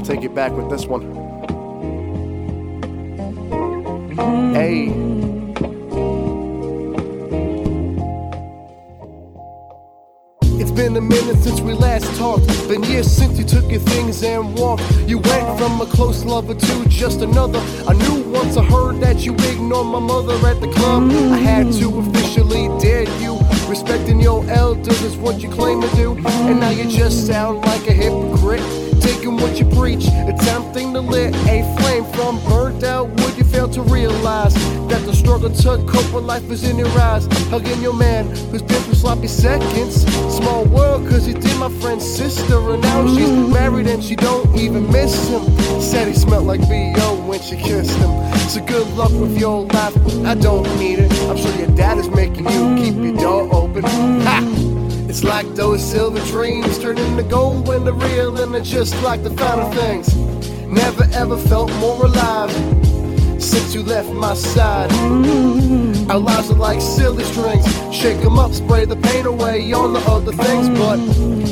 gonna take it back with this one. Hey. It's been a minute since we last talked. Been years since you took your things and walked. You went from a close lover to just another. I knew once I heard that you ignored my mother at the club. I had to officially dare you. Respecting your elders is what you claim to do. And now you just sound like a hypocrite. What you preach, attempting to lit a flame from burnt out wood. You fail to realize that the struggle to cope with life is in your eyes. Hugging your man who's been through sloppy seconds. Small world, cause he did my friend's sister, and now she's mm-hmm. married and she don't even miss him. Said he smelled like B.O. when she kissed him. So good luck with your life, I don't need it. I'm sure your dad is making you keep your door open. Ha! It's like those silver dreams turn into gold when they're real, and they're just like the finer things. Never ever felt more alive since you left my side. Our lives are like silly strings. Shake 'em up, spray the pain away on the other things, but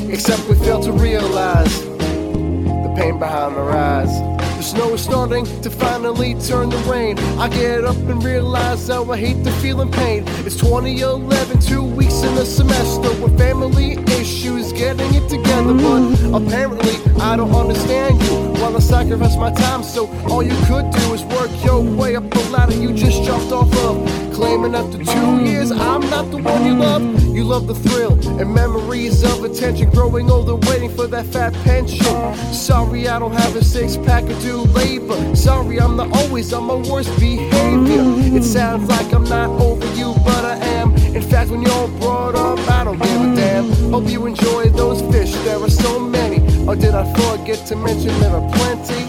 except we fail to realize the pain behind our eyes. The snow is starting to finally turn to rain. I get up and realize how I hate the feeling pain. It's 2011, two weeks in the semester with family issues, getting it together. But apparently, I don't understand you. While I sacrifice my time, so all you could do is work your way up the ladder you just jumped off of. Claiming after two years, I'm not the one you love. Love the thrill and memories of attention, growing older, waiting for that fat pension. Sorry, I don't have a six pack or do labor. Sorry, I'm not always on my worst behavior. It sounds like I'm not over you, but I am. In fact, when you're brought up, I don't give a damn. Hope you enjoy those fish, there are so many. Or did I forget to mention there are plenty?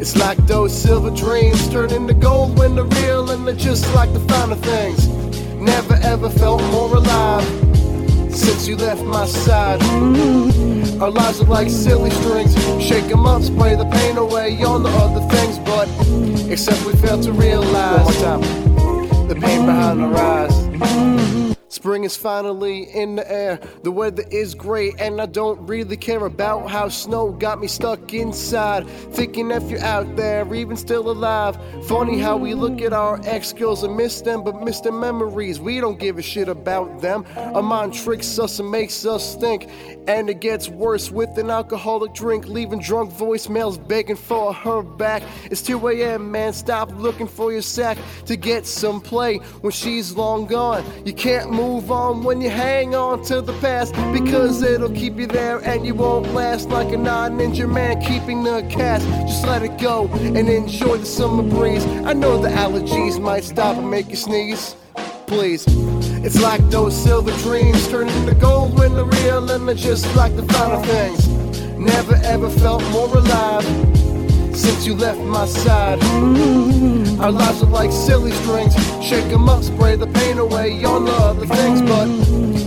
It's like those silver dreams turn into gold when they're real, and they're just like the finer things. Never ever felt you left my side. Our lives are like silly strings. Shake 'em up, spray the pain away on the other things, but except we fail to realize One more time. the pain behind our eyes. Spring is finally in the air. The weather is great, and I don't really care about how snow got me stuck inside. Thinking if you're out there, even still alive. Funny how we look at our ex girls and miss them, but miss their memories. We don't give a shit about them. Our mind tricks us and makes us think. And it gets worse with an alcoholic drink, leaving drunk voicemails begging for her back. It's 2 a.m., man. Stop looking for your sack to get some play when she's long gone. You can't move on when you hang on to the past because it'll keep you there and you won't last like a non-ninja man keeping the cast. Just let it go and enjoy the summer breeze. I know the allergies might stop and make you sneeze. Please. It's like those silver dreams turn into gold when they're real and just like the finer things. Never ever felt more alive since you left my side. Our lives are like silly strings. Shake them up, spray the pain away. Y'all know other things, but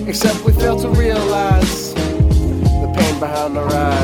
except we fail to realize the pain behind the ride.